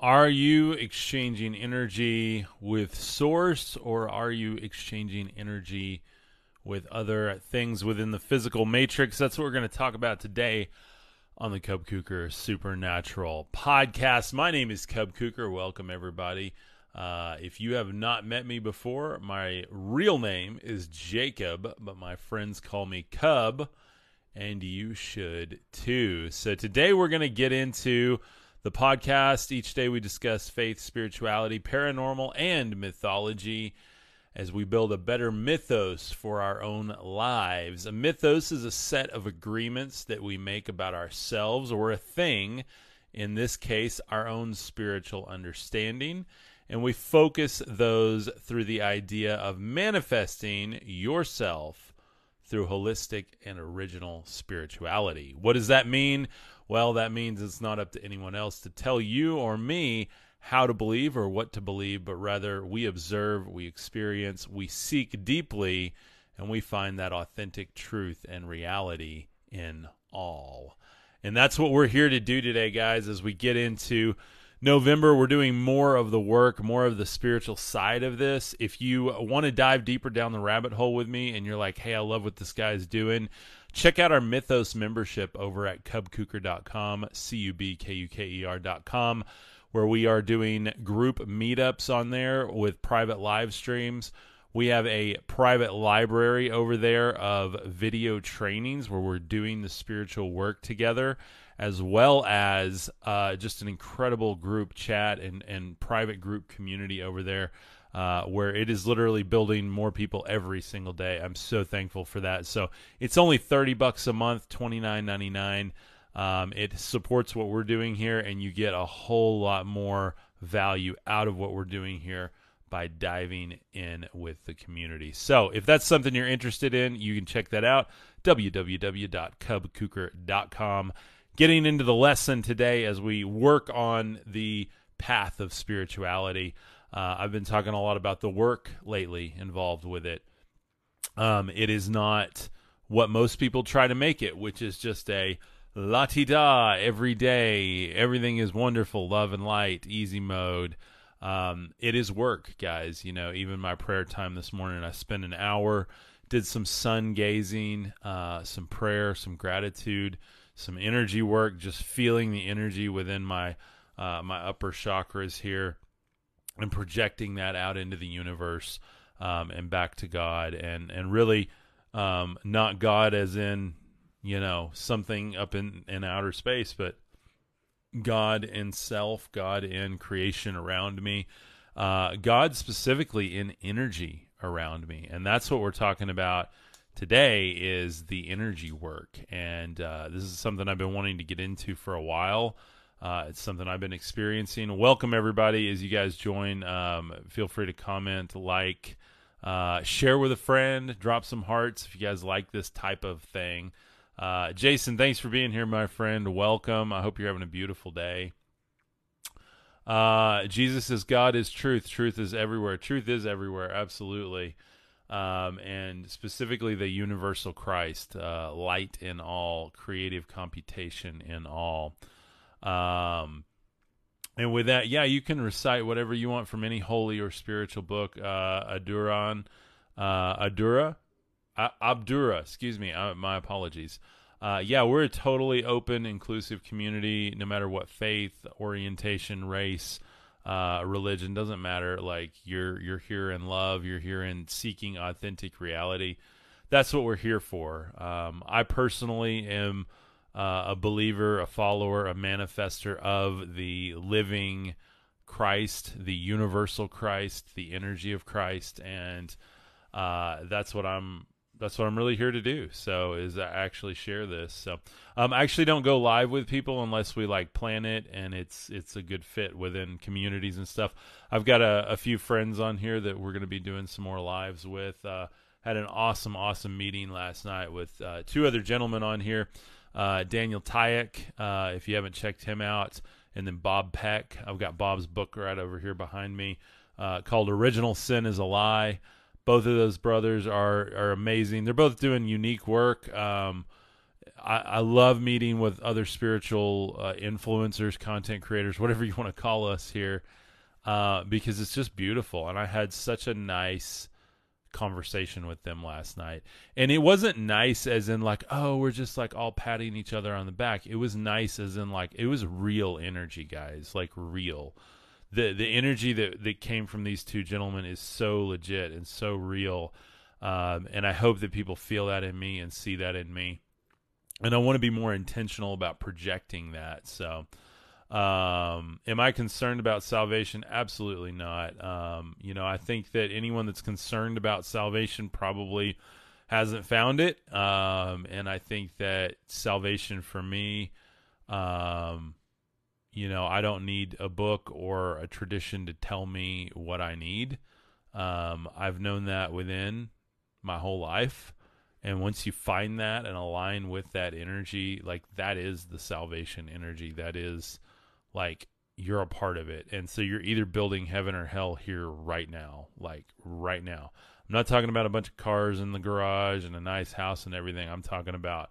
Are you exchanging energy with source or are you exchanging energy with other things within the physical matrix? That's what we're going to talk about today on the Cub Kuker Supernatural podcast. My name is Cub Kuker. Welcome, everybody. Uh, if you have not met me before, my real name is Jacob, but my friends call me Cub, and you should too. So today we're going to get into the podcast. Each day we discuss faith, spirituality, paranormal, and mythology as we build a better mythos for our own lives. A mythos is a set of agreements that we make about ourselves or a thing, in this case, our own spiritual understanding. And we focus those through the idea of manifesting yourself through holistic and original spirituality. What does that mean? Well, that means it's not up to anyone else to tell you or me how to believe or what to believe, but rather we observe, we experience, we seek deeply, and we find that authentic truth and reality in all. And that's what we're here to do today, guys, as we get into November. We're doing more of the work, more of the spiritual side of this. If you want to dive deeper down the rabbit hole with me and you're like, hey, I love what this guy's doing, check out our Mythos membership over at cubkuker.com, C U B K U K E R.com, where we are doing group meetups on there with private live streams. We have a private library over there of video trainings where we're doing the spiritual work together, as well as uh, just an incredible group chat and, and private group community over there uh, where it is literally building more people every single day. I'm so thankful for that. So it's only 30 bucks a month, 29.99. Um, it supports what we're doing here, and you get a whole lot more value out of what we're doing here by diving in with the community. So, if that's something you're interested in, you can check that out www.cubkuker.com. Getting into the lesson today as we work on the path of spirituality. Uh, I've been talking a lot about the work lately involved with it. Um, it is not what most people try to make it, which is just a la ti da every day. Everything is wonderful, love and light, easy mode. Um, it is work, guys. You know, even my prayer time this morning, I spent an hour, did some sun gazing, uh, some prayer, some gratitude, some energy work, just feeling the energy within my uh, my upper chakras here and projecting that out into the universe um, and back to God and and really um, not God as in you know something up in in outer space, but God in self, God in creation around me, uh, God specifically in energy around me, and that's what we're talking about today is the energy work, and uh, this is something I've been wanting to get into for a while. Uh, it's something I've been experiencing. Welcome, everybody, as you guys join. Um, feel free to comment, like, uh, share with a friend, drop some hearts if you guys like this type of thing. Uh, Jason, thanks for being here, my friend. Welcome. I hope you're having a beautiful day. Uh, Jesus is God is truth. Truth is everywhere. Truth is everywhere. Absolutely. Um, and specifically the universal Christ, uh, light in all, creative computation in all. Um, and with that, yeah, you can recite whatever you want from any holy or spiritual book. Uh, Aduran, uh, Adura, uh, Abdura, excuse me, uh, my apologies. Uh, yeah, we're a totally open, inclusive community, no matter what faith, orientation, race, uh, religion doesn't matter. Like you're you're here in love, you're here in seeking authentic reality. That's what we're here for. Um, I personally am uh, a believer, a follower, a manifester of the living Christ, the universal Christ, the energy of Christ, and uh, that's what I'm. That's what I'm really here to do. So is actually share this. So um, I actually don't go live with people unless we like plan it and it's it's a good fit within communities and stuff. I've got a, a few friends on here that we're going to be doing some more lives with. Uh, had an awesome, awesome meeting last night with uh, two other gentlemen on here uh, Daniel Tayek, uh, if you haven't checked him out, and then Bob Peck. I've got Bob's book right over here behind me uh, called Original Sin is a Lie. Both of those brothers are are amazing. They're both doing unique work. Um, I, I love meeting with other spiritual uh, influencers, content creators, whatever you want to call us here, uh, because it's just beautiful. And I had such a nice conversation with them last night. And it wasn't nice as in like, oh, we're just like all patting each other on the back. It was nice as in like it was real energy, guys, like real. The the energy that that came from these two gentlemen is so legit and so real. Um, and I hope that people feel that in me and see that in me. And I want to be more intentional about projecting that. So, um, am I concerned about salvation? Absolutely not. Um, you know, I think that anyone that's concerned about salvation probably hasn't found it. Um, and I think that salvation for me, um, you know, I don't need a book or a tradition to tell me what I need. Um, I've known that within my whole life. And once you find that and align with that energy, like that is the salvation energy. That is like you're a part of it. And so you're either building heaven or hell here right now, like right now. I'm not talking about a bunch of cars in the garage and a nice house and everything. I'm talking about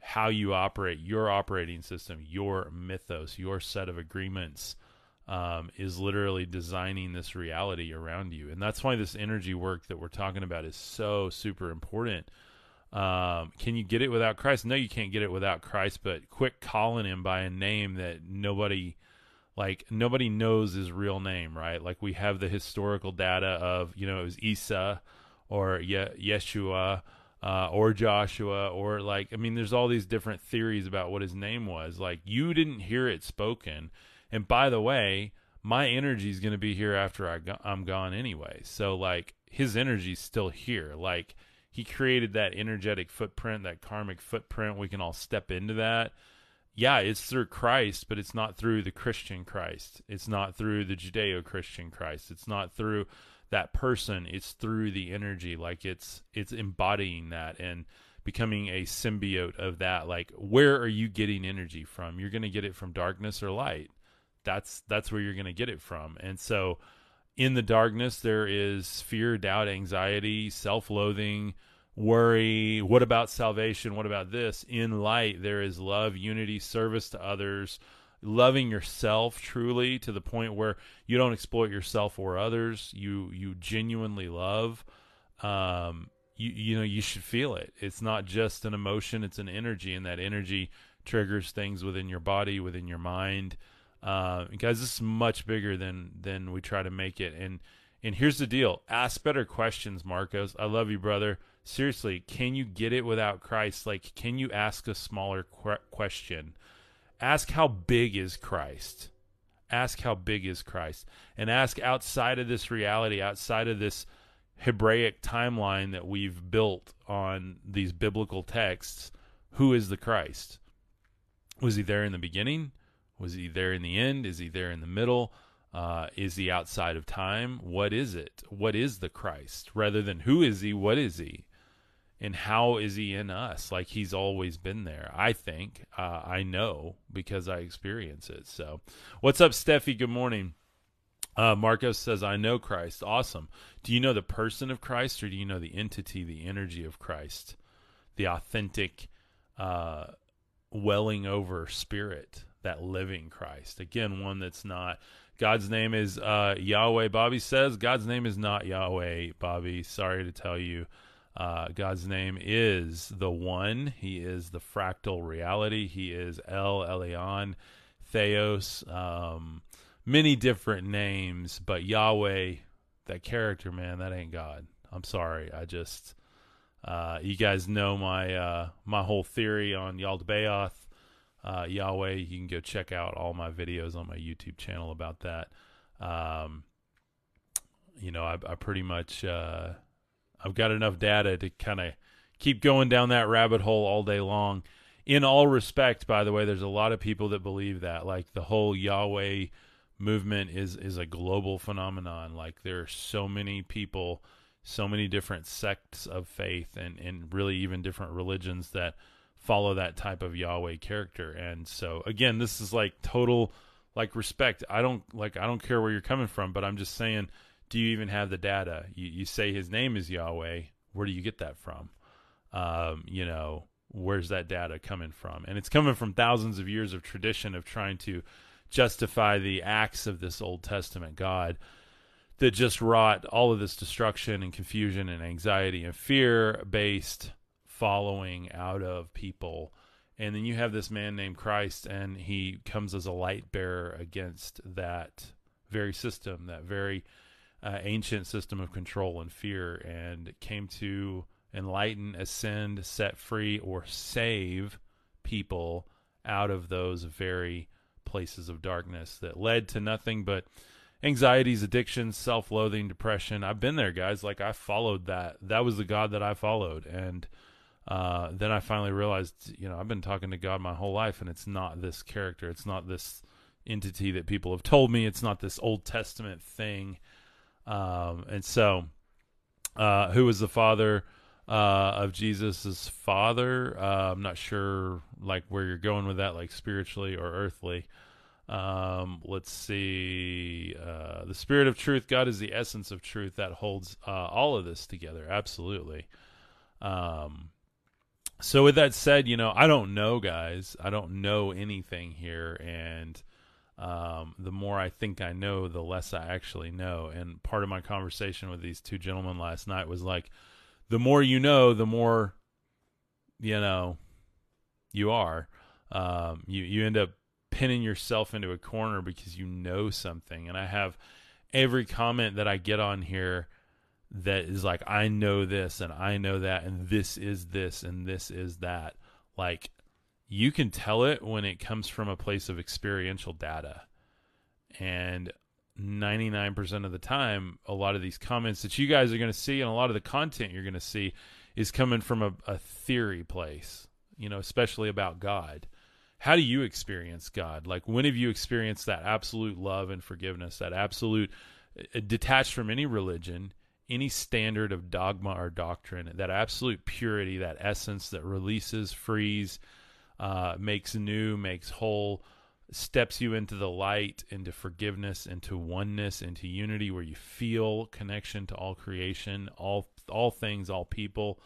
how you operate your operating system, your mythos, your set of agreements um, is literally designing this reality around you. And that's why this energy work that we're talking about is so super important. Um, can you get it without Christ? No, you can't get it without Christ, but quit calling him by a name that nobody like nobody knows his real name, right? Like we have the historical data of, you know, it was Isa or Ye- Yeshua uh, or Joshua or like I mean there's all these different theories about what his name was. Like you didn't hear it spoken. And by the way, my energy is going to be here after I go- I'm gone anyway. So like his energy's still here. Like he created that energetic footprint, that karmic footprint. We can all step into that. Yeah, it's through Christ, but it's not through the Christian Christ. It's not through the Judeo Christian Christ. It's not through that person. It's through the energy. Like it's it's embodying that and becoming a symbiote of that. Like where are you getting energy from? You're gonna get it from darkness or light. That's that's where you're gonna get it from. And so in the darkness there is fear, doubt, anxiety, self-loathing, worry, what about salvation? What about this? In light there is love, unity, service to others, loving yourself truly to the point where you don't exploit yourself or others. You you genuinely love um you you know you should feel it. It's not just an emotion, it's an energy and that energy triggers things within your body, within your mind. Uh, guys, this is much bigger than than we try to make it. And and here's the deal: ask better questions, Marcos. I love you, brother. Seriously, can you get it without Christ? Like, can you ask a smaller qu- question? Ask how big is Christ. Ask how big is Christ, and ask outside of this reality, outside of this Hebraic timeline that we've built on these biblical texts. Who is the Christ? Was he there in the beginning? Was he there in the end? Is he there in the middle? Uh, is he outside of time? What is it? What is the Christ? Rather than who is he, what is he? And how is he in us? Like he's always been there. I think. Uh, I know because I experience it. So, what's up, Steffi? Good morning. Uh, Marcos says, I know Christ. Awesome. Do you know the person of Christ or do you know the entity, the energy of Christ? The authentic, uh, welling over spirit that living Christ. Again, one that's not God's name is uh, Yahweh. Bobby says God's name is not Yahweh. Bobby, sorry to tell you, uh, God's name is the One. He is the fractal reality. He is El Elyon, Theos. Um, many different names, but Yahweh, that character, man, that ain't God. I'm sorry. I just. Uh, you guys know my uh, my whole theory on Yaldabaoth uh, Yahweh. You can go check out all my videos on my YouTube channel about that. Um, you know, I, I pretty much uh, I've got enough data to kind of keep going down that rabbit hole all day long. In all respect, by the way, there's a lot of people that believe that, like the whole Yahweh movement is is a global phenomenon. Like there are so many people, so many different sects of faith, and and really even different religions that follow that type of Yahweh character. And so again, this is like total like respect. I don't like I don't care where you're coming from, but I'm just saying, do you even have the data? You you say his name is Yahweh. Where do you get that from? Um, you know, where's that data coming from? And it's coming from thousands of years of tradition of trying to justify the acts of this Old Testament God that just wrought all of this destruction and confusion and anxiety and fear based following out of people. And then you have this man named Christ, and he comes as a light bearer against that very system, that very uh, ancient system of control and fear, and came to enlighten, ascend, set free, or save people out of those very places of darkness that led to nothing but anxieties, addictions, self-loathing, depression. I've been there, guys. Like I followed that. That was the God that I followed, and uh, then I finally realized, you know, I've been talking to God my whole life, and it's not this character. It's not this entity that people have told me. It's not this Old Testament thing. Um, and so, uh, who was the father uh, of Jesus's father? Uh, I'm not sure, like where you're going with that, like spiritually or earthly. Um, let's see. Uh, the Spirit of truth, God is the essence of truth that holds all of this together. Absolutely. Um, so, with that said, you know, I don't know, guys. I don't know anything here. And um, the more I think I know, the less I actually know. And part of my conversation with these two gentlemen last night was like, the more you know, the more, you know, you are. Um, you, you end up pinning yourself into a corner because you know something. And I have every comment that I get on here that is like, I know this and I know that, and this is this and this is that. Like, you can tell it when it comes from a place of experiential data. And 99% of the time, a lot of these comments that you guys are going to see and a lot of the content you're going to see is coming from a, a theory place, you know, especially about God how do you experience God? Like, when have you experienced that absolute love and forgiveness, that absolute uh, detached from any religion, any standard of dogma or doctrine, that absolute purity, that essence that releases, frees, uh, makes new, makes whole, steps you into the light, into forgiveness, into oneness, into unity, where you feel connection to all creation, all all things, all people.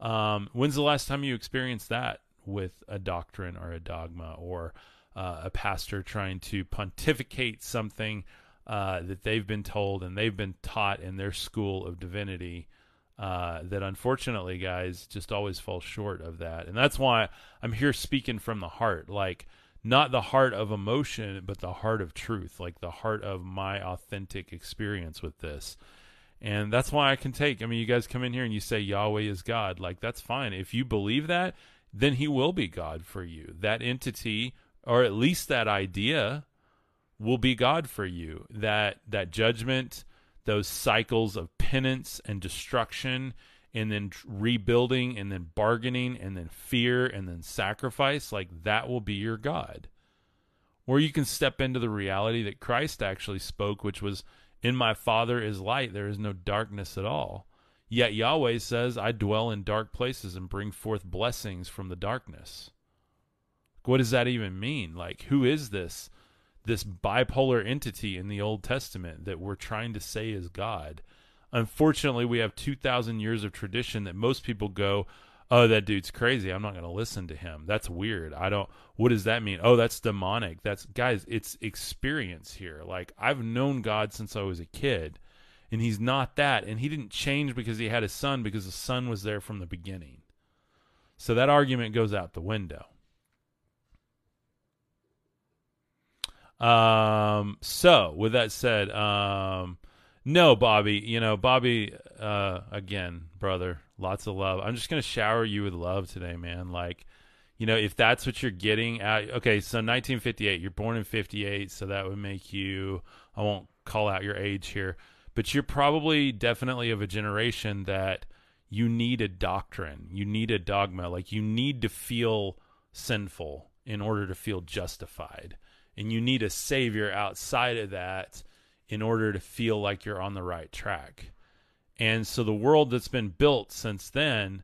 Um, when's the last time you experienced that? with a doctrine or a dogma or uh, a pastor trying to pontificate something uh, that they've been told and they've been taught in their school of divinity uh, that unfortunately, guys, just always fall short of that. And that's why I'm here speaking from the heart, like not the heart of emotion, but the heart of truth, like the heart of my authentic experience with this. And that's why I can take. I mean, you guys come in here and you say Yahweh is God. Like, that's fine. If you believe that, then he will be God for you. That entity, or at least that idea, will be God for you. That that judgment, those cycles of penance and destruction, and then rebuilding, and then bargaining, and then fear, and then sacrifice, like that will be your God. Or you can step into the reality that Christ actually spoke, which was, In my Father is light, there is no darkness at all. Yet Yahweh says, I dwell in dark places and bring forth blessings from the darkness. What does that even mean? Like, who is this? This bipolar entity in the Old Testament that we're trying to say is God. Unfortunately, we have 2,000 years of tradition that most people go, oh, that dude's crazy. I'm not going to listen to him. That's weird. I don't, what does that mean? Oh, that's demonic. That's, guys, it's experience here. Like, I've known God since I was a kid and he's not that and he didn't change because he had a son because the son was there from the beginning so that argument goes out the window um so with that said um no bobby you know bobby uh again brother lots of love i'm just gonna shower you with love today man like you know if that's what you're getting at okay so 1958 you're born in 58 so that would make you i won't call out your age here but you're probably definitely of a generation that you need a doctrine, you need a dogma, like you need to feel sinful in order to feel justified. And you need a savior outside of that in order to feel like you're on the right track. And so the world that's been built since then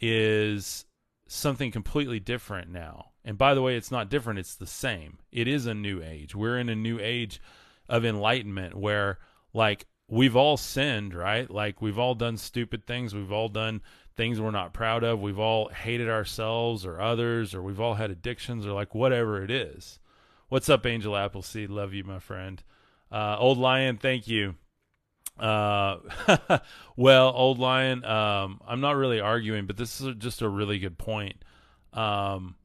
is something completely different now. And by the way, it's not different, it's the same. It is a new age. We're in a new age of enlightenment where like we've all sinned, right? Like we've all done stupid things. We've all done things we're not proud of. We've all hated ourselves or others, or we've all had addictions or like whatever it is. What's up, Angel Appleseed? Love you, my friend. Uh, Old Lion, thank you. Uh, well, Old Lion, um, I'm not really arguing, but this is just a really good point. Um,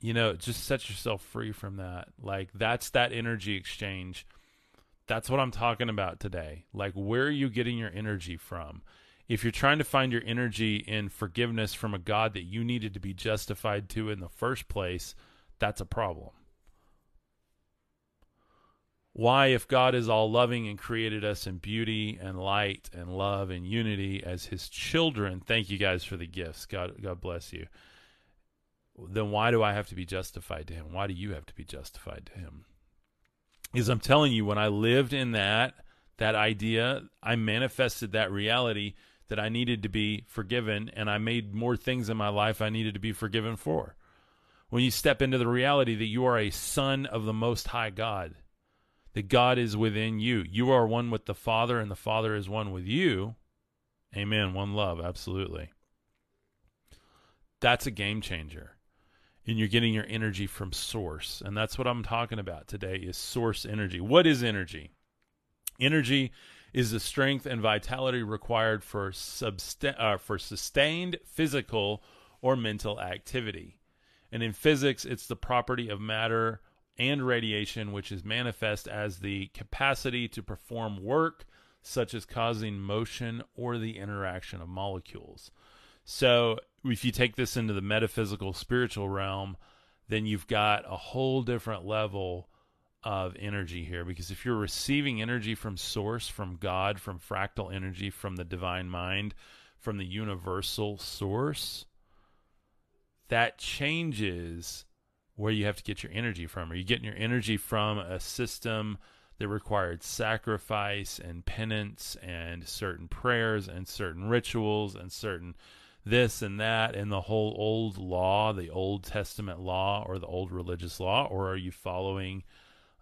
you know, just set yourself free from that. Like that's that energy exchange that's what I'm talking about today. Like, where are you getting your energy from? If you're trying to find your energy in forgiveness from a God that you needed to be justified to in the first place, that's a problem. Why, if God is all loving and created us in beauty and light and love and unity as his children, thank you guys for the gifts. God, God bless you. Then why do I have to be justified to him? Why do you have to be justified to him? is I'm telling you, when I lived in that that idea, I manifested that reality that I needed to be forgiven, and I made more things in my life I needed to be forgiven for. When you step into the reality that you are a son of the Most High God, that God is within you, you are one with the Father, and the Father is one with you. Amen. One love, absolutely. That's a game changer. And you're getting your energy from source. And that's what i'm talking about today is source energy. What is energy? Energy is the strength and vitality required for subst- uh, for sustained physical or mental activity. And in physics it's the property of matter and radiation which is manifest as the capacity to perform work such as causing motion or the interaction of molecules. So if you take this into the metaphysical spiritual realm, then you've got a whole different level of energy here because if you're receiving energy from source from God from fractal energy from the divine mind from the universal source that changes where you have to get your energy from are you getting your energy from a system that required sacrifice and penance and certain prayers and certain rituals and certain this and that and the whole old law, the Old Testament law or the old religious law, or are you following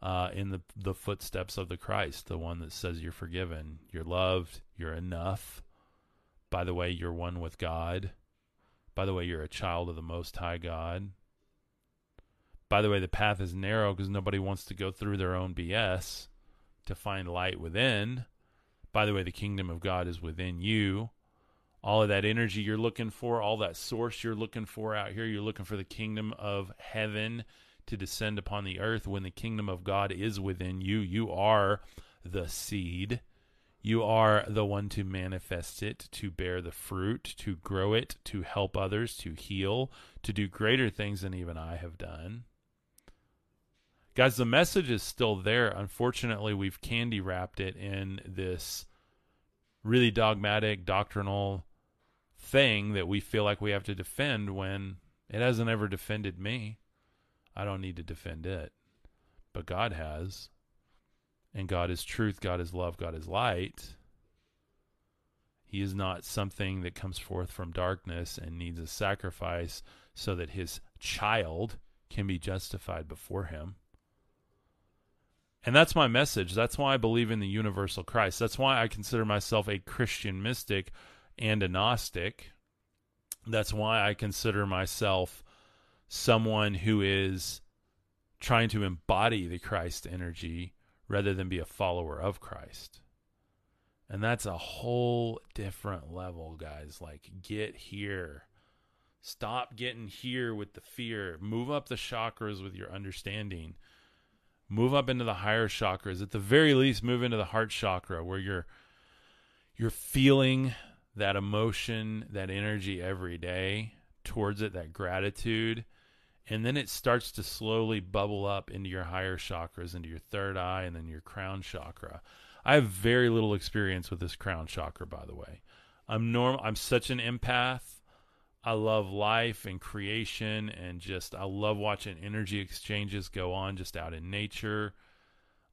uh, in the the footsteps of the Christ, the one that says you're forgiven, you're loved, you're enough. By the way, you're one with God. By the way, you're a child of the Most High God. By the way, the path is narrow because nobody wants to go through their own BS to find light within. By the way, the kingdom of God is within you all of that energy you're looking for, all that source you're looking for out here. You're looking for the kingdom of heaven to descend upon the earth when the kingdom of God is within you. You are the seed. You are the one to manifest it, to bear the fruit, to grow it, to help others, to heal, to do greater things than even I have done. Guys, the message is still there. Unfortunately, we've candy wrapped it in this really dogmatic, doctrinal thing that we feel like we have to defend when it hasn't ever defended me. I don't need to defend it. But God has. And God is truth, God is love, God is light. He is not something that comes forth from darkness and needs a sacrifice so that his child can be justified before him. And that's my message. That's why I believe in the universal Christ. That's why I consider myself a Christian mystic and a Gnostic. That's why I consider myself someone who is trying to embody the Christ energy rather than be a follower of Christ. And that's a whole different level, guys. Like, get here. Stop getting here with the fear. Move up the chakras with your understanding. Move up into the higher chakras. At the very least, move into the heart chakra where you're you're feeling that emotion, that energy every day towards it, that gratitude. And then it starts to slowly bubble up into your higher chakras, into your third eye, and then your crown chakra. I have very little experience with this crown chakra, by the way. I'm normal. I'm such an empath. I love life and creation, and just I love watching energy exchanges go on just out in nature.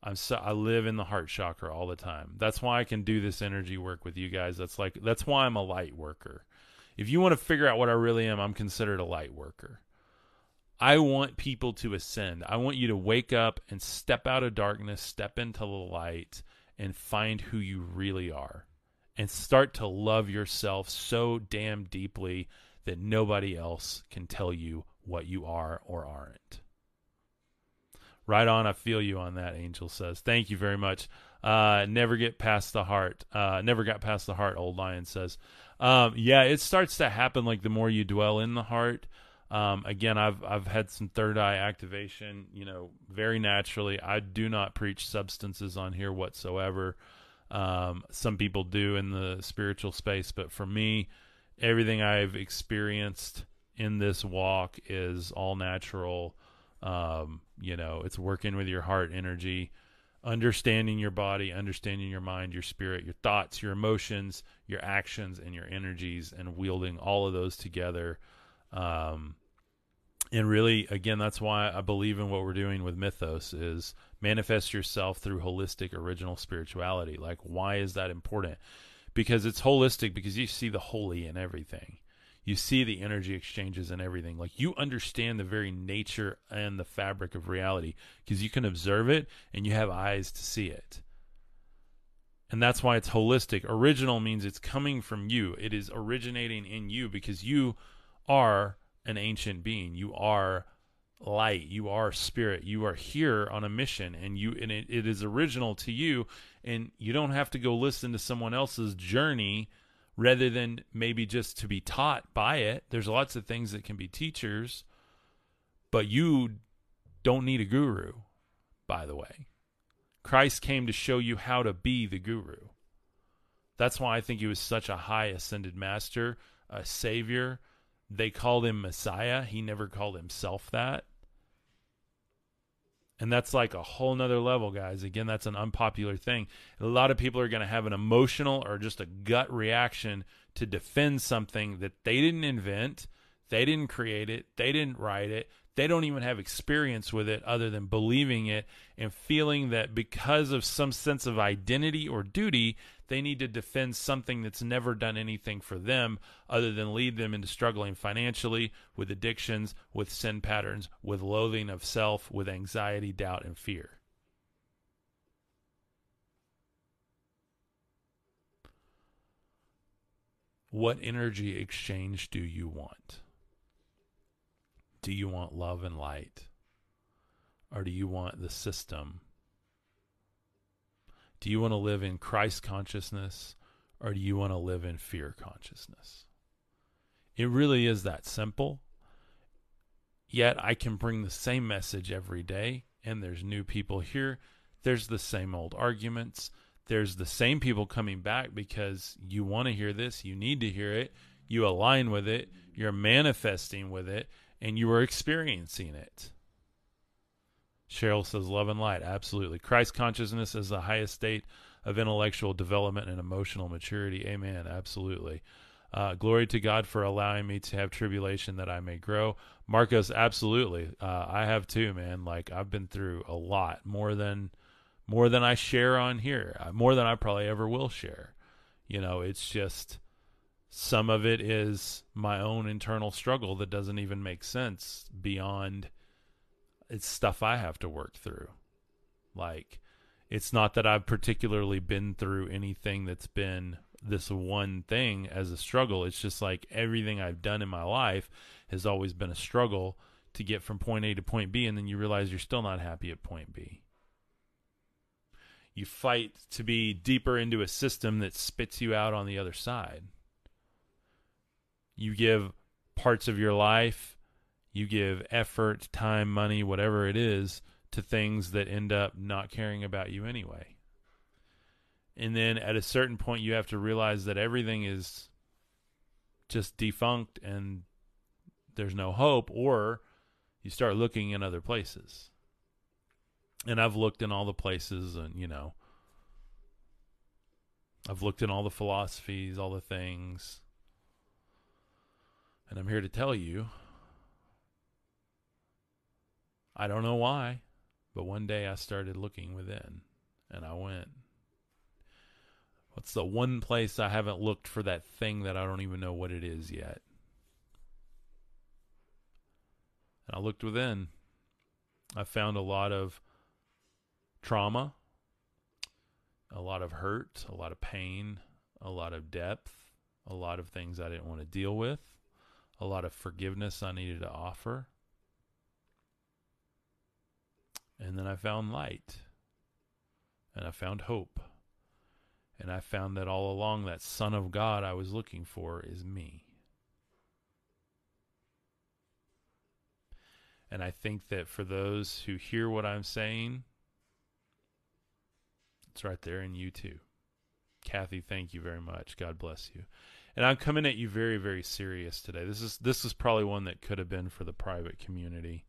I'm so I live in the heart chakra all the time. That's why I can do this energy work with you guys. That's like that's why I'm a light worker. If you want to figure out what I really am, I'm considered a light worker. I want people to ascend. I want you to wake up and step out of darkness, step into the light, and find who you really are and start to love yourself so damn deeply that nobody else can tell you what you are or aren't. Right on, I feel you on that, Angel says. Thank you very much. Uh, never get past the heart. Uh, never got past the heart, Old Lion says. Um, yeah, it starts to happen like the more you dwell in the heart. Um, again, I've I've had some third eye activation, you know, very naturally. I do not preach substances on here whatsoever. Um, some people do in the spiritual space, but for me, everything I've experienced in this walk is all natural. Um, you know, it's working with your heart energy, understanding your body, understanding your mind, your spirit, your thoughts, your emotions, your actions, and your energies, and wielding all of those together. Um, and really, again, that's why I believe in what we're doing with Mythos is manifest yourself through holistic original spirituality. Like, why is that important? Because it's holistic because you see the holy in everything. You see the energy exchanges and everything. Like you understand the very nature and the fabric of reality because you can observe it and you have eyes to see it. And that's why it's holistic. Original means it's coming from you. It is originating in you because you are an ancient being. You are light. You are spirit. You are here on a mission and you and it, it is original to you and you don't have to go listen to someone else's journey rather than maybe just to be taught by it. There's lots of things that can be teachers but you don't need a guru by the way. Christ came to show you how to be the guru. That's why i think he was such a high ascended master a savior. They called him Messiah. He never called himself that. And that's like a whole nother level, guys. Again, that's an unpopular thing. A lot of people are going to have an emotional or just a gut reaction to defend something that they didn't invent, they didn't create it, they didn't write it, they don't even have experience with it other than believing it and feeling that because of some sense of identity or duty, they need to defend something that's never done anything for them other than lead them into struggling financially, with addictions, with sin patterns, with loathing of self, with anxiety, doubt, and fear. What energy exchange do you want? Do you want love and light? Or do you want the system? Do you want to live in Christ consciousness or do you want to live in fear consciousness? It really is that simple. Yet I can bring the same message every day, and there's new people here. There's the same old arguments. There's the same people coming back because you want to hear this, you need to hear it, you align with it, you're manifesting with it, and you are experiencing it. Cheryl says, Love and light. Absolutely. Christ consciousness is the highest state of intellectual development and emotional maturity. Amen. Absolutely. Uh, glory to God for allowing me to have tribulation that I may grow. Marcos, absolutely. Uh, I have too, man. Like I've been through a lot more than more than I share on here, uh, more than I probably ever will share. You know, it's just some of it is my own internal struggle that doesn't even make sense beyond it's stuff I have to work through. Like it's not that I've particularly been through anything that's been this one thing as a struggle. It's just like everything I've done in my life has always been a struggle to get from point A to point B and then you realize you're still not happy at point B. You fight to be deeper into a system that spits you out on the other side you give parts of your life, you give effort, time, money, whatever it is, to things that end up not caring about you anyway. And then at a certain point, you have to realize that everything is just defunct and there's no hope, or you start looking in other places. And I've looked in all the places, and you know, I've looked in all the philosophies, all the things. And I'm here to tell you I don't know why, but one day I started looking within and I went, What's the one place I haven't looked for that thing that I don't even know what it is yet? And I looked within. I found a lot of trauma, a lot of hurt, a lot of pain, a lot of depth, a lot of things I didn't want to deal with, a lot of forgiveness I needed to offer. And then I found light. And I found hope. And I found that all along that Son of God I was looking for is me. And I think that for those who hear what I'm saying, it's right there in you too. Kathy, thank you very much. God bless you. And I'm coming at you very, very serious today. This is this is probably one that could have been for the private community.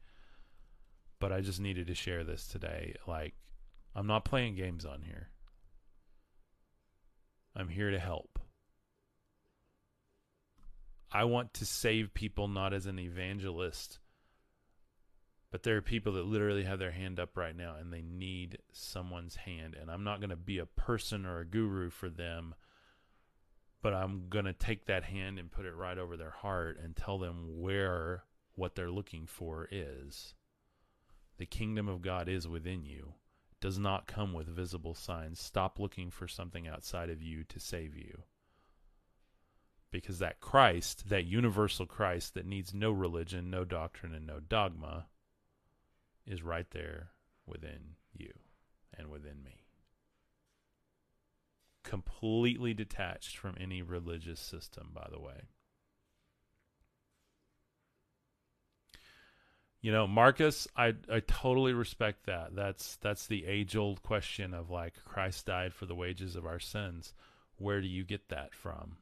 But I just needed to share this today. Like, I'm not playing games on here. I'm here to help. I want to save people not as an evangelist, but there are people that literally have their hand up right now and they need someone's hand. And I'm not going to be a person or a guru for them, but I'm going to take that hand and put it right over their heart and tell them where what they're looking for is. The kingdom of God is within you. Does not come with visible signs. Stop looking for something outside of you to save you. Because that Christ, that universal Christ that needs no religion, no doctrine, and no dogma, is right there within you and within me. Completely detached from any religious system, by the way. You know, Marcos, I I totally respect that. That's that's the age old question of like Christ died for the wages of our sins. Where do you get that from?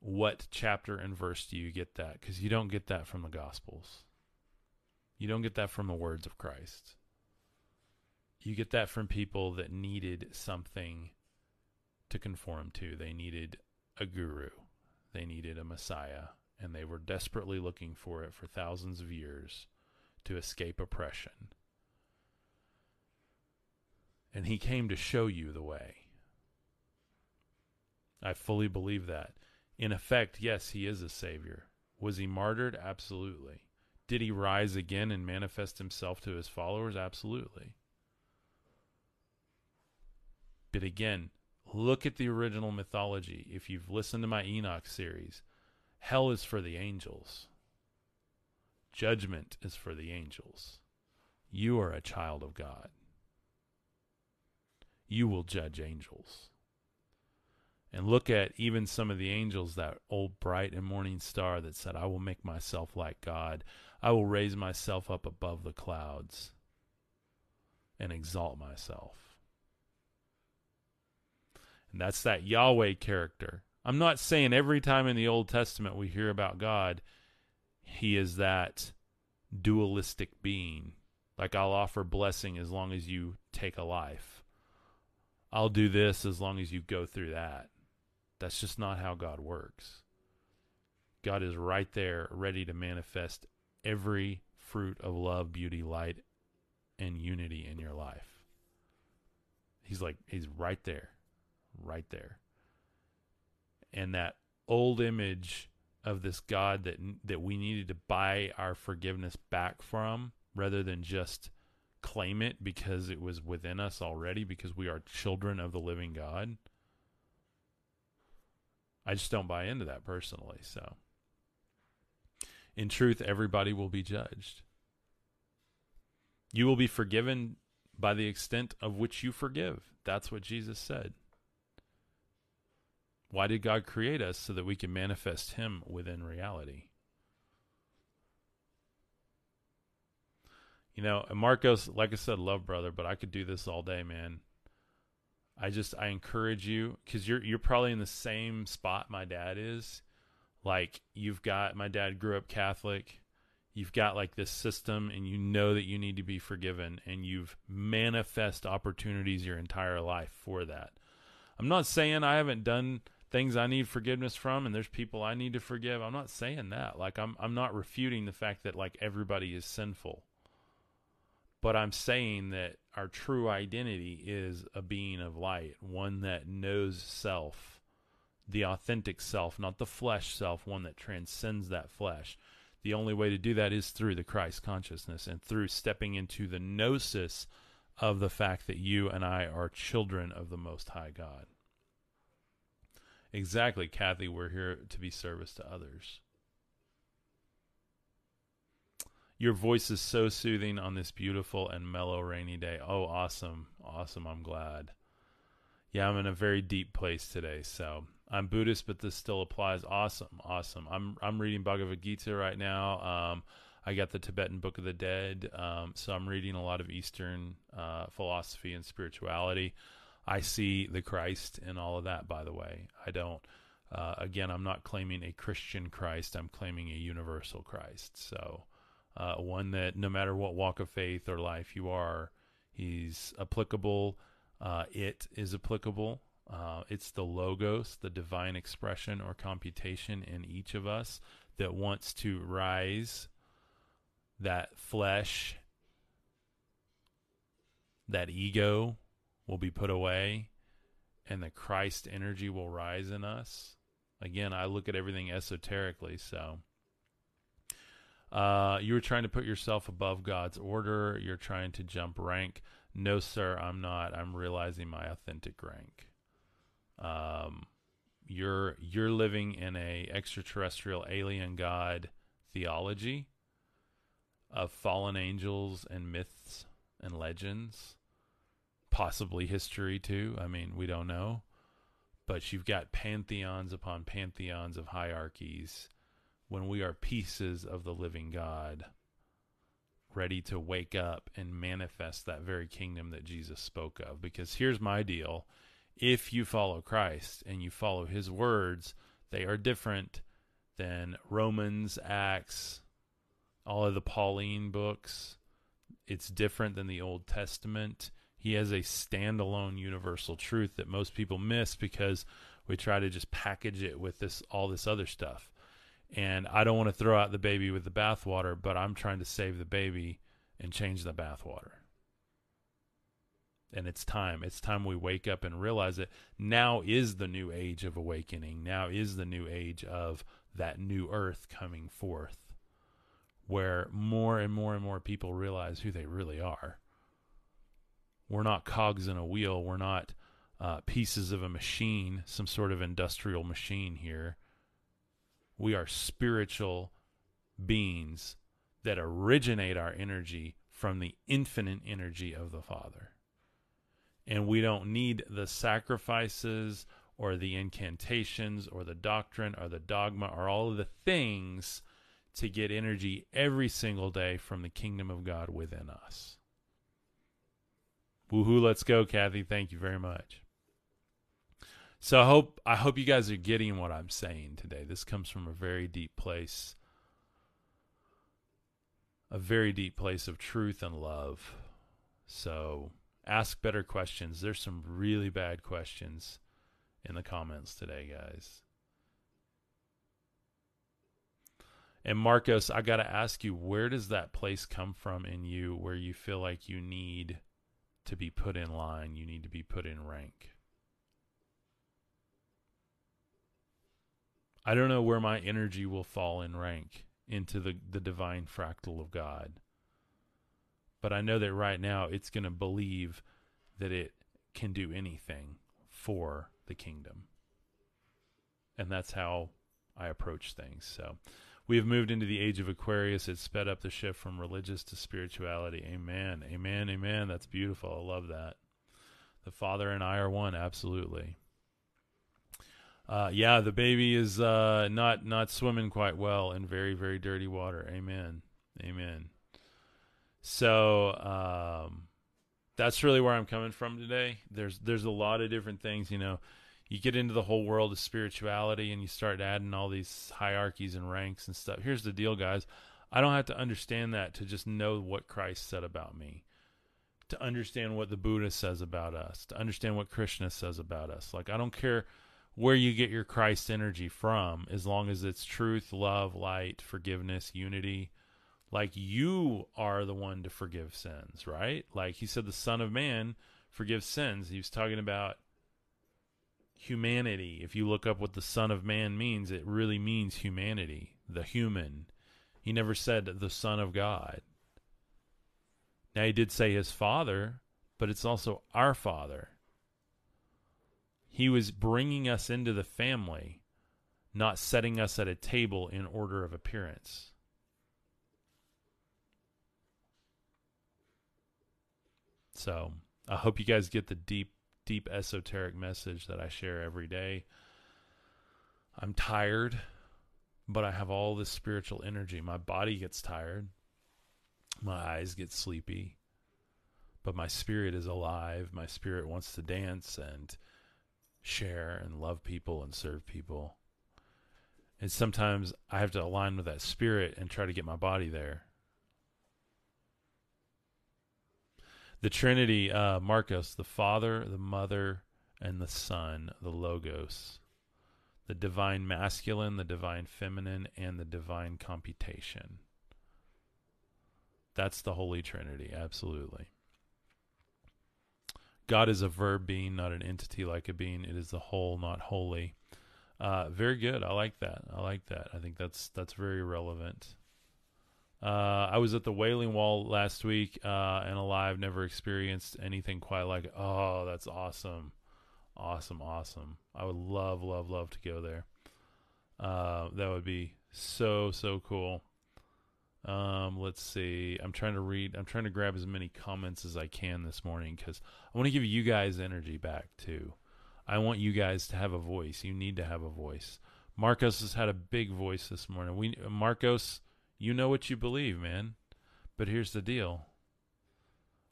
What chapter and verse do you get that? Because you don't get that from the Gospels. You don't get that from the words of Christ. You get that from people that needed something to conform to. They needed a guru, they needed a Messiah, and they were desperately looking for it for thousands of years to escape oppression. And he came to show you the way. I fully believe that. In effect, yes, he is a savior. Was he martyred? Absolutely. Did he rise again and manifest himself to his followers? Absolutely. But again, look at the original mythology. If you've listened to my Enoch series, hell is for the angels, judgment is for the angels. You are a child of God. You will judge angels. And look at even some of the angels, that old bright and morning star that said, I will make myself like God. I will raise myself up above the clouds and exalt myself. And that's that Yahweh character. I'm not saying every time in the Old Testament we hear about God, he is that dualistic being. Like, I'll offer blessing as long as you take a life. I'll do this as long as you go through that. That's just not how God works. God is right there, ready to manifest every fruit of love, beauty, light, and unity in your life. He's like, he's right there, right there. And that old image of this God that that we needed to buy our forgiveness back from, rather than just claim it because it was within us already, because we are children of the living God. I just don't buy into that personally. So. In truth, everybody will be judged. You will be forgiven by the extent of which you forgive. That's what Jesus said. Why did God create us? So that we can manifest Him within reality. You know, Marcos, like I said, love brother, but I could do this all day, man. I just I encourage you because you're you're probably in the same spot my dad is like you've got my dad grew up Catholic. You've got like this system and you know that you need to be forgiven and you've manifest opportunities your entire life for that. I'm not saying I haven't done things I need forgiveness from and there's people I need to forgive. I'm not saying that. Like I'm I'm not refuting the fact that like everybody is sinful. But I'm saying that our true identity is a being of light, one that knows self the authentic self, not the flesh self, one that transcends that flesh. The only way to do that is through the Christ consciousness and through stepping into the gnosis of the fact that you and I are children of the Most High God. Exactly, Kathy. We're here to be service to others. Your voice is so soothing on this beautiful and mellow rainy day. Oh, awesome. Awesome. I'm glad. Yeah, I'm in a very deep place today. So I'm Buddhist, but this still applies. Awesome. Awesome. I'm, I'm reading Bhagavad Gita right now. Um, I got the Tibetan Book of the Dead. Um, so I'm reading a lot of Eastern uh, philosophy and spirituality. I see the Christ in all of that, by the way. I don't, uh, again, I'm not claiming a Christian Christ, I'm claiming a universal Christ. So, uh, one that no matter what walk of faith or life you are, he's applicable. Uh, it is applicable. Uh, it's the logos, the divine expression or computation in each of us that wants to rise that flesh, that ego will be put away, and the Christ energy will rise in us. Again, I look at everything esoterically, so. Uh, you were trying to put yourself above God's order. You're trying to jump rank. No, sir, I'm not. I'm realizing my authentic rank. Um, you're you're living in a extraterrestrial alien god theology of fallen angels and myths and legends, possibly history too. I mean, we don't know. But you've got pantheons upon pantheons of hierarchies when we are pieces of the living God, ready to wake up and manifest that very kingdom that Jesus spoke of. Because here's my deal if you follow Christ and you follow his words, they are different than Romans, Acts, all of the Pauline books. It's different than the Old Testament. He has a standalone universal truth that most people miss because we try to just package it with this all this other stuff. And I don't want to throw out the baby with the bathwater, but I'm trying to save the baby and change the bathwater. And it's time. It's time we wake up and realize that now is the new age of awakening. Now is the new age of that new earth coming forth where more and more and more people realize who they really are. We're not cogs in a wheel. We're not uh, pieces of a machine, some sort of industrial machine here. We are spiritual beings that originate our energy from the infinite energy of the Father. And we don't need the sacrifices or the incantations or the doctrine or the dogma or all of the things to get energy every single day from the kingdom of God within us. Woohoo, let's go, Kathy. Thank you very much. So I hope I hope you guys are getting what I'm saying today. This comes from a very deep place. A very deep place of truth and love. So ask better questions. There's some really bad questions in the comments today, guys. And Marcos, I got to ask you, where does that place come from in you where you feel like you need to be put in line, you need to be put in rank? I don't know where my energy will fall in rank into the, the divine fractal of God. But I know that right now it's going to believe that it can do anything for the kingdom. And that's how I approach things. So we have moved into the age of Aquarius. It's sped up the shift from religious to spirituality. Amen. Amen. Amen. That's beautiful. I love that. The Father and I are one. Absolutely. Uh, yeah, the baby is uh, not not swimming quite well in very very dirty water. Amen. Amen. So um, that's really where I'm coming from today. There's there's a lot of different things, you know you get into the whole world of spirituality and you start adding all these hierarchies and ranks and stuff. Here's the deal, guys. I don't have to understand that to just know what Christ said about me, to understand what the Buddha says about us, to understand what Krishna says about us. Like, I don't care where you get your Christ energy from, as long as it's truth, love, light, forgiveness, unity. Like, you are the one to forgive sins, right? Like, he said, the Son of Man forgives sins. He was talking about humanity. If you look up what the Son of Man means, it really means humanity, the human. He never said the Son of God. Now, he did say his Father, but it's also our Father. He was bringing us into the family, not setting us at a table in order of appearance. So I hope you guys get the deep, deep esoteric message that I share every day. I'm tired, but I have all this spiritual energy. My body gets tired, my eyes get sleepy, but my spirit is alive. My spirit wants to dance and share and love people and serve people. And sometimes I have to align with that spirit and try to get my body there. The Trinity, uh, Marcos, the Father, the Mother, and the Son, the Logos, the divine masculine, the divine feminine, and the divine computation. That's the Holy Trinity, absolutely. God is a verb being, not an entity like a being. It is the whole, not holy. Uh, very good. I like that. I like that. I think that's that's very relevant. Uh, I was at the Wailing Wall last week, uh, and alive, never experienced anything quite like it. Oh, that's awesome, awesome, awesome! I would love, love, love to go there. Uh, that would be so, so cool. Um, let's see. I'm trying to read. I'm trying to grab as many comments as I can this morning because I want to give you guys energy back too. I want you guys to have a voice. You need to have a voice. Marcos has had a big voice this morning. We Marcos you know what you believe, man. But here's the deal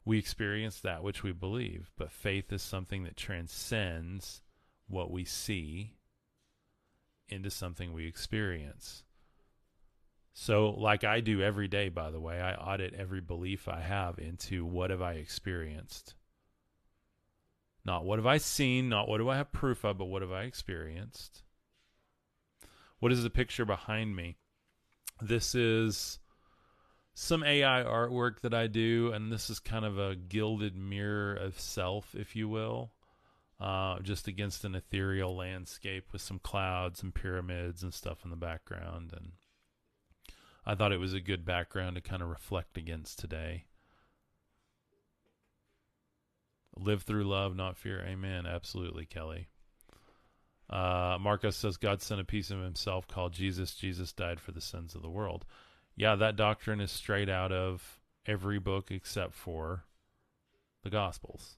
we experience that which we believe, but faith is something that transcends what we see into something we experience. So, like I do every day, by the way, I audit every belief I have into what have I experienced. Not what have I seen, not what do I have proof of, but what have I experienced. What is the picture behind me? This is some AI artwork that I do, and this is kind of a gilded mirror of self, if you will, uh, just against an ethereal landscape with some clouds and pyramids and stuff in the background. And I thought it was a good background to kind of reflect against today. Live through love, not fear. Amen. Absolutely, Kelly. Uh, Marcos says God sent a piece of himself called Jesus. Jesus died for the sins of the world. Yeah, that doctrine is straight out of every book except for the Gospels.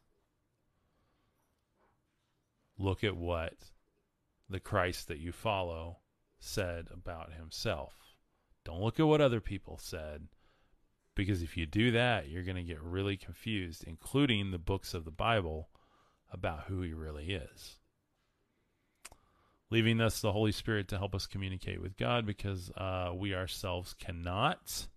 Look at what the Christ that you follow said about himself. Don't look at what other people said, because if you do that, you're going to get really confused, including the books of the Bible about who he really is leaving us the Holy Spirit to help us communicate with God because uh, we ourselves cannot.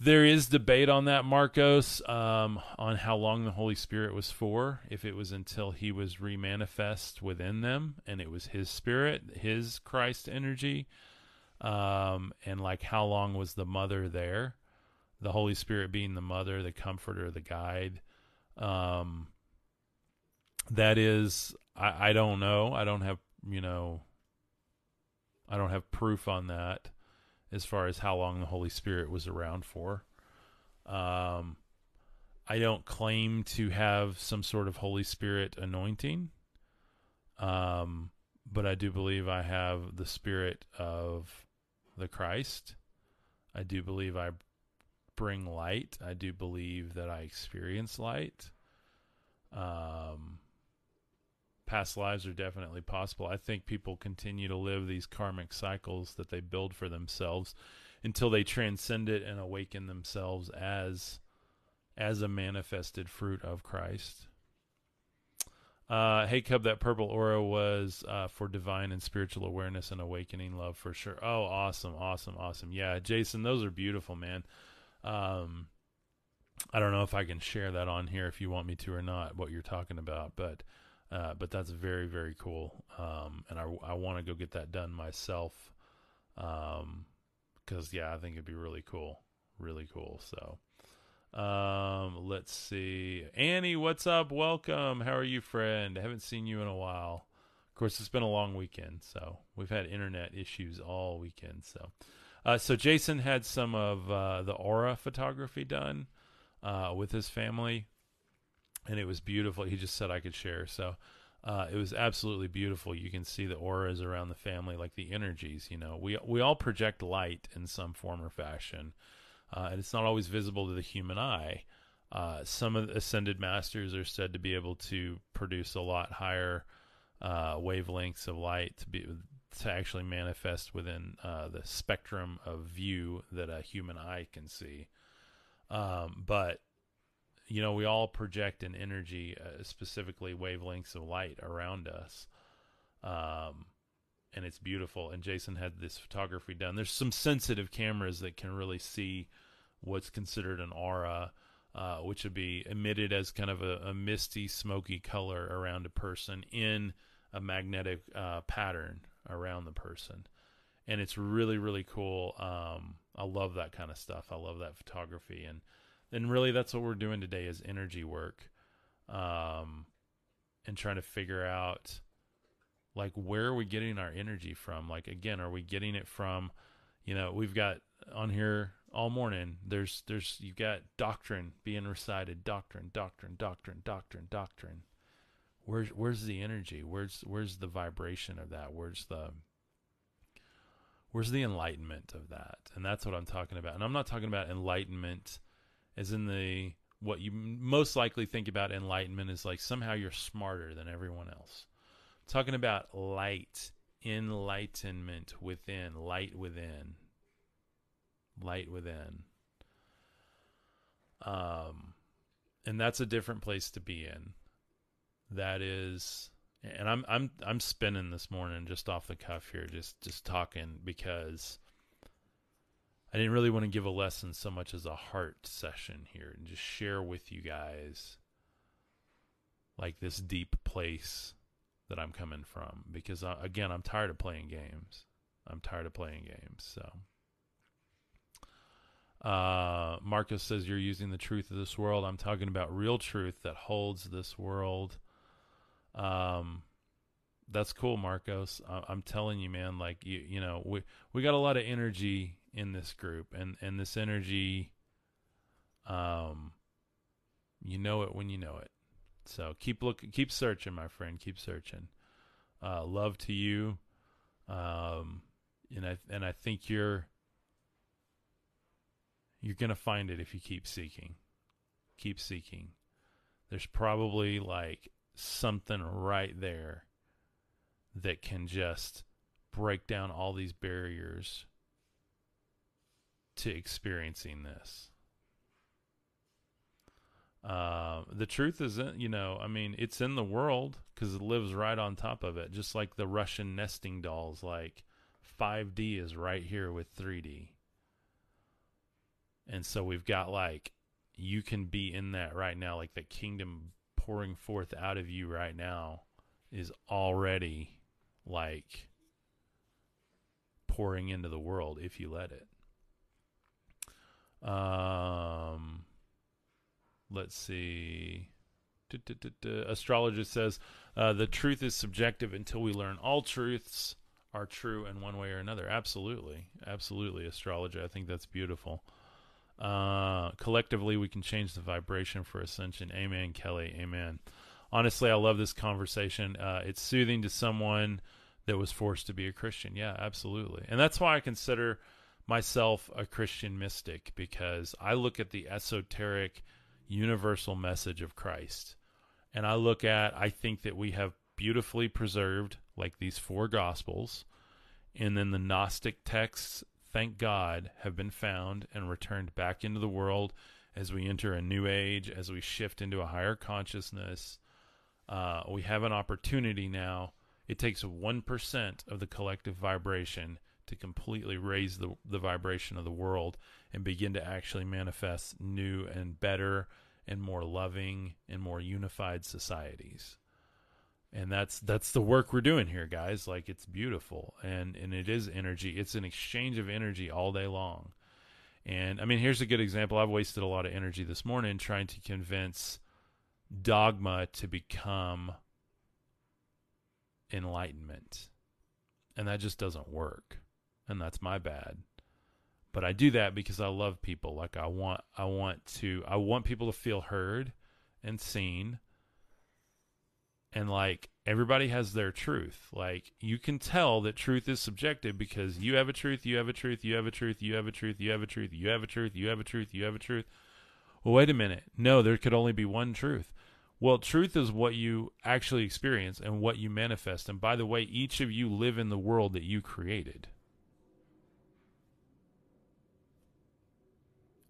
There is debate on that, Marcos, um, on how long the Holy Spirit was for. If it was until he was remanifest within them and it was his spirit, his Christ energy, um, and like how long was the mother there? The Holy Spirit being the mother, the comforter, the guide. Um, that is I, I don't know. I don't have you know I don't have proof on that as far as how long the Holy Spirit was around for. Um, I don't claim to have some sort of Holy Spirit anointing. Um, but I do believe I have the Spirit of the Christ. I do believe I bring light. I do believe that I experience light. Um, past lives are definitely possible. I think people continue to live these karmic cycles that they build for themselves until they transcend it and awaken themselves as as a manifested fruit of Christ. Uh, hey Cub, that purple aura was uh, for divine and spiritual awareness and awakening love for sure. Oh, awesome, awesome, awesome. Yeah, Jason, those are beautiful, man. Um, I don't know if I can share that on here if you want me to or not, what you're talking about, but uh, but that's very very cool, um, and I I want to go get that done myself, because um, yeah, I think it'd be really cool, really cool. So. Um, let's see. Annie, what's up? Welcome. How are you, friend? I haven't seen you in a while. Of course, it's been a long weekend, so we've had internet issues all weekend. So, uh, so Jason had some of uh, the aura photography done uh, with his family and it was beautiful. He just said I could share, so uh, it was absolutely beautiful. You can see the auras around the family, like the energies. You know, we we all project light in some form or fashion, uh, and it's not always visible to the human eye. Uh, some of the ascended masters are said to be able to produce a lot higher uh, wavelengths of light to be to actually manifest within uh, the spectrum of view that a human eye can see. Um, but you know, we all project an energy, uh, specifically wavelengths of light around us. Um, and it's beautiful. And Jason had this photography done. There's some sensitive cameras that can really see what's considered an aura, uh, which would be emitted as kind of a, a, misty, smoky color around a person in a magnetic uh, pattern around the person. And it's really, really cool. Um, I love that kind of stuff. I love that photography. And and really that's what we're doing today is energy work um, and trying to figure out like where are we getting our energy from? Like again are we getting it from you know we've got on here all morning there's there's you've got doctrine being recited doctrine doctrine doctrine doctrine doctrine. Where's where's the energy? Where's where's the vibration of that? Where's the where's the enlightenment of that? And that's what i'm talking about. And i'm not talking about enlightenment as in the what you most likely think about enlightenment is like somehow you're smarter than everyone else. I'm talking about light, enlightenment within, light within, light within. Um, and that's a different place to be in. That is, and I'm I'm I'm spinning this morning just off the cuff here, just just talking because I didn't really want to give a lesson so much as a heart session here and just share with you guys like this deep place that I'm coming from because uh, again I'm tired of playing games. I'm tired of playing games. So uh, Marcos says you're using the truth of this world. I'm talking about real truth that holds this world. Um, that's cool, Marcos. I- I'm telling you, man. Like you, you know, we we got a lot of energy in this group and and this energy um you know it when you know it. So keep looking keep searching my friend keep searching. Uh love to you. Um and i and i think you're you're to find it if you keep seeking. Keep seeking. There's probably like something right there that can just break down all these barriers to experiencing this. Uh, the truth is, you know, I mean, it's in the world because it lives right on top of it, just like the Russian nesting dolls. Like 5D is right here with 3D. And so we've got like, you can be in that right now, like the kingdom pouring forth out of you right now is already like pouring into the world if you let it. Um, let's see. Astrologist says uh, the truth is subjective until we learn all truths are true in one way or another. Absolutely, absolutely, astrology. I think that's beautiful. Uh, collectively, we can change the vibration for ascension. Amen, Kelly. Amen. Honestly, I love this conversation. Uh, it's soothing to someone that was forced to be a Christian. Yeah, absolutely, and that's why I consider myself a Christian mystic because I look at the esoteric universal message of Christ. And I look at, I think that we have beautifully preserved, like these four gospels. And then the Gnostic texts, thank God, have been found and returned back into the world as we enter a new age, as we shift into a higher consciousness. Uh, we have an opportunity now. It takes 1% of the collective vibration to completely raise the, the vibration of the world and begin to actually manifest new and better and more loving and more unified societies. And that's that's the work we're doing here guys. Like it's beautiful. And and it is energy. It's an exchange of energy all day long. And i mean here's a good example. I've wasted a lot of energy this morning trying to convince dogma to become enlightenment. And that just doesn't work and that's my bad. But I do that because I love people. Like I want I want to I want people to feel heard and seen. And like everybody has their truth. Like you can tell that truth is subjective because you have a truth, you have a truth, you have a truth, you have a truth, you have a truth, you have a truth, you have a truth, you have a truth. Well, wait a minute. No, there could only be one truth. Well, truth is what you actually experience and what you manifest. And by the way, each of you live in the world that you created.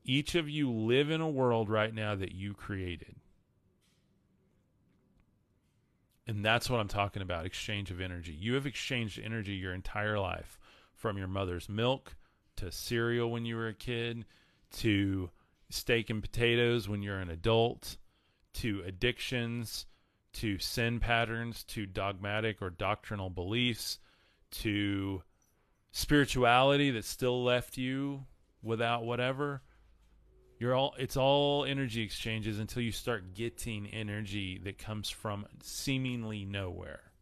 Each of you live in a world right now that you created. And that's what I'm talking about exchange of energy. You have exchanged energy your entire life from your mother's milk to cereal when you were a kid to steak and potatoes when you're an adult to addictions to sin patterns to dogmatic or doctrinal beliefs to spirituality that still left you without whatever you're all it's all energy exchanges until you start getting energy that comes from seemingly nowhere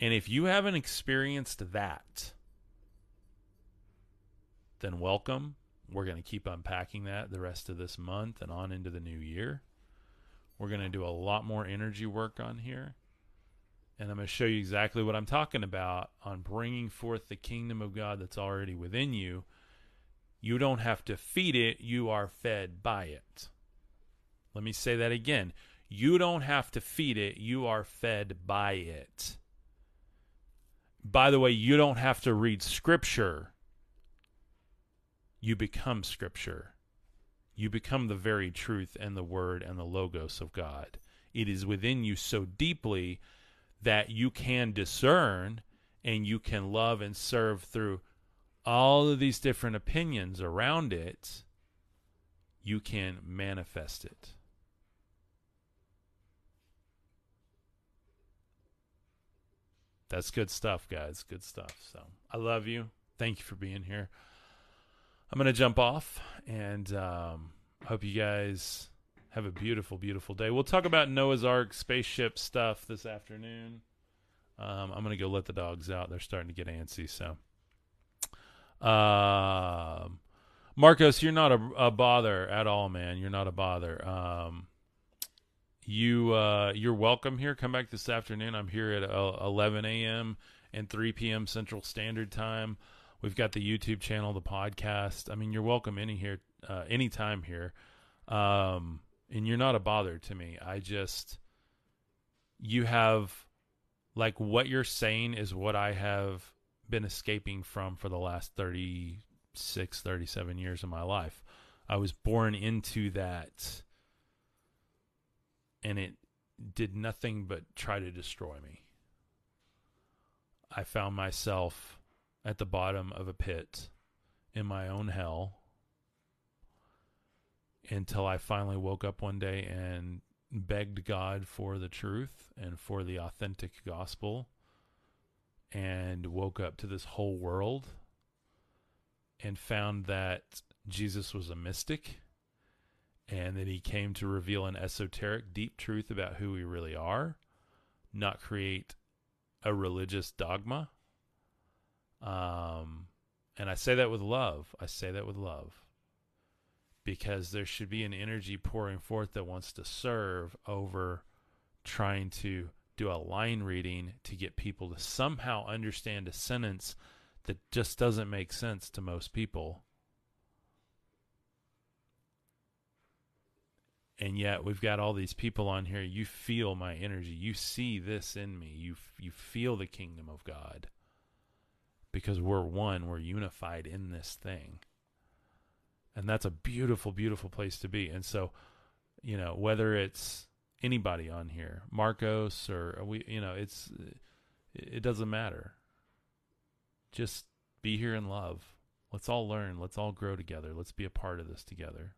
and if you haven't experienced that then welcome we're going to keep unpacking that the rest of this month and on into the new year. We're going to do a lot more energy work on here. And I'm going to show you exactly what I'm talking about on bringing forth the kingdom of God that's already within you. You don't have to feed it, you are fed by it. Let me say that again. You don't have to feed it, you are fed by it. By the way, you don't have to read scripture you become Scripture. You become the very truth and the Word and the Logos of God. It is within you so deeply that you can discern and you can love and serve through all of these different opinions around it. You can manifest it. That's good stuff, guys. Good stuff. So I love you. Thank you for being here. I'm going to jump off and um, hope you guys have a beautiful, beautiful day. We'll talk about Noah's Ark spaceship stuff this afternoon. Um, I'm going to go let the dogs out. They're starting to get antsy. So, um, Marcos, you're not a, a, bother at all, man. You're not a bother. Um, you uh, you're welcome here. Come back this afternoon. I'm here at uh, 11 a.m. and 3 p.m. Central Standard Time. We've got the YouTube channel, the podcast. I mean, you're welcome any here, uh, anytime here. Um, and you're not a bother to me. I just, you have, like, what you're saying is what I have been escaping from for the last 36, 37 years of my life. I was born into that, and it did nothing but try to destroy me. I found myself at the bottom of a pit in my own hell until I finally woke up one day and begged God for the truth and for the authentic gospel and woke up to this whole world and found that Jesus was a mystic and that he came to reveal an esoteric deep truth about who we really are, not create a religious dogma um, and I say that with love. I say that with love. Because there should be an energy pouring forth that wants to serve over trying to do a line reading to get people to somehow understand a sentence that just doesn't make sense to most people. and yet we've got all these people on here you feel my energy you see this in me you you feel the kingdom of god because we're one, we're unified in this thing. And that's a beautiful, beautiful place to be. And so, you know, whether it's anybody on here, Marcos or we, you know, it's, it doesn't matter. Just be here in love. Let's all learn. Let's all grow together. Let's be a part of this together.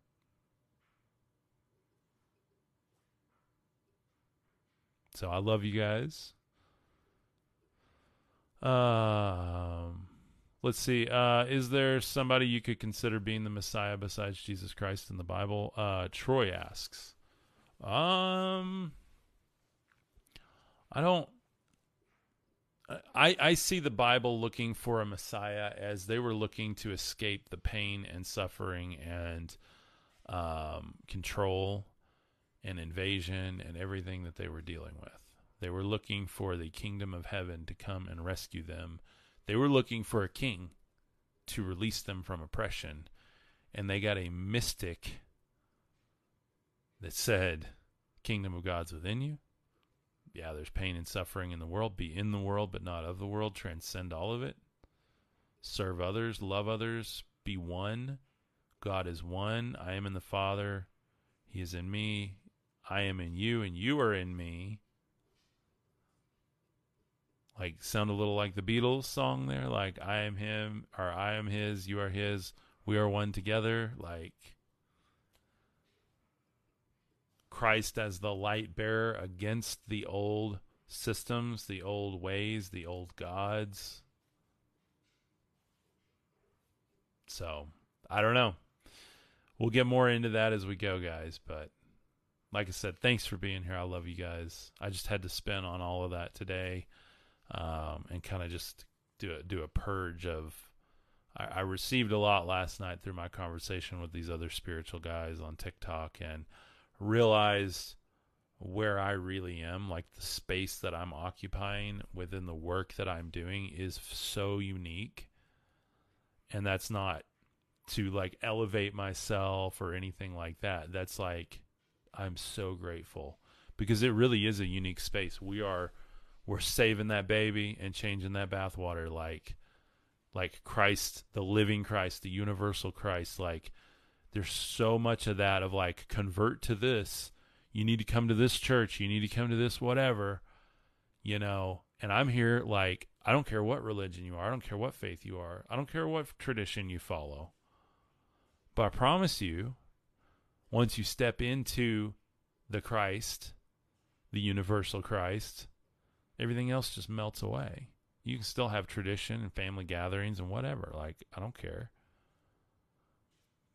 So I love you guys. Um, let's see. Uh, is there somebody you could consider being the Messiah besides Jesus Christ in the Bible? Uh, Troy asks. Um, I don't. I, I see the Bible looking for a Messiah as they were looking to escape the pain and suffering and um, control and invasion and everything that they were dealing with. They were looking for the kingdom of heaven to come and rescue them. They were looking for a king to release them from oppression. And they got a mystic that said, Kingdom of God's within you. Yeah, there's pain and suffering in the world. Be in the world, but not of the world. Transcend all of it. Serve others, love others, be one. God is one. I am in the Father. He is in me. I am in you, and you are in me. Like, sound a little like the Beatles song there. Like, I am him, or I am his, you are his, we are one together. Like, Christ as the light bearer against the old systems, the old ways, the old gods. So, I don't know. We'll get more into that as we go, guys. But like I said, thanks for being here. I love you guys. I just had to spin on all of that today, um, and kind of just do a, do a purge of. I, I received a lot last night through my conversation with these other spiritual guys on TikTok, and realized where I really am, like the space that I'm occupying within the work that I'm doing is so unique. And that's not to like elevate myself or anything like that. That's like I'm so grateful because it really is a unique space. We are we're saving that baby and changing that bathwater like like Christ, the living Christ, the universal Christ, like there's so much of that of like convert to this. You need to come to this church. You need to come to this whatever you know? And i'm here like i don't care what religion you are. I don't care what faith you are. I don't care what tradition you follow. But i promise you once you step into the christ the universal christ everything else just melts away. You can still have tradition and family gatherings and whatever. Like i don't care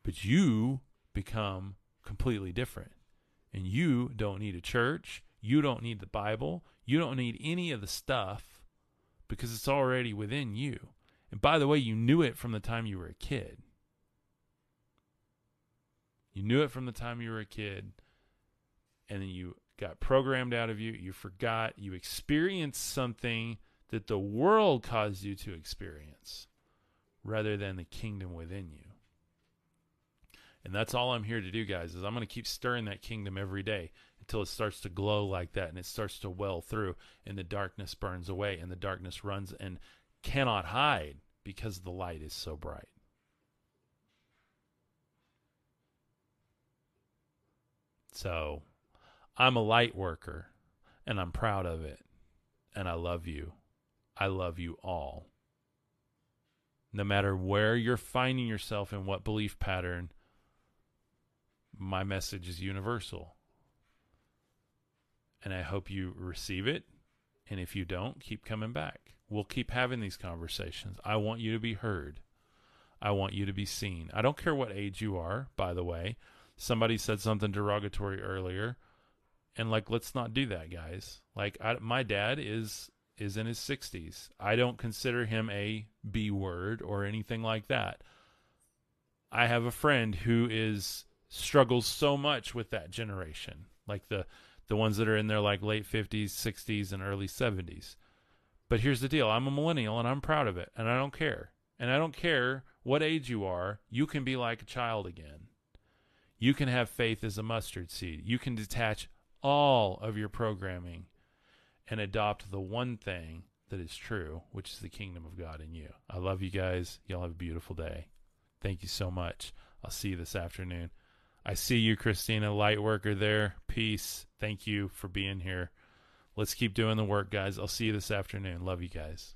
but you become completely different. And you don't need a church. You don't need the Bible. You don't need any of the stuff because it's already within you. And by the way, you knew it from the time you were a kid. You knew it from the time you were a kid. And then you got programmed out of you. You forgot. You experienced something that the world caused you to experience rather than the kingdom within you. And that's all I'm here to do, guys, is I'm going to keep stirring that kingdom every day until it starts to glow like that and it starts to well through and the darkness burns away and the darkness runs and cannot hide because the light is so bright. So I'm a light worker and I'm proud of it. And I love you. I love you all. No matter where you're finding yourself in what belief pattern, my message is universal. And I hope you receive it. And if you don't, keep coming back. We'll keep having these conversations. I want you to be heard. I want you to be seen. I don't care what age you are, by the way. Somebody said something derogatory earlier. And like let's not do that, guys. Like I, my dad is is in his 60s. I don't consider him a B word or anything like that. I have a friend who is struggles so much with that generation, like the the ones that are in their like late 50s, 60s and early 70s. But here's the deal, I'm a millennial and I'm proud of it and I don't care. And I don't care what age you are, you can be like a child again. You can have faith as a mustard seed. You can detach all of your programming and adopt the one thing that is true, which is the kingdom of God in you. I love you guys. Y'all have a beautiful day. Thank you so much. I'll see you this afternoon. I see you, Christina, light worker there. Peace. Thank you for being here. Let's keep doing the work, guys. I'll see you this afternoon. Love you guys.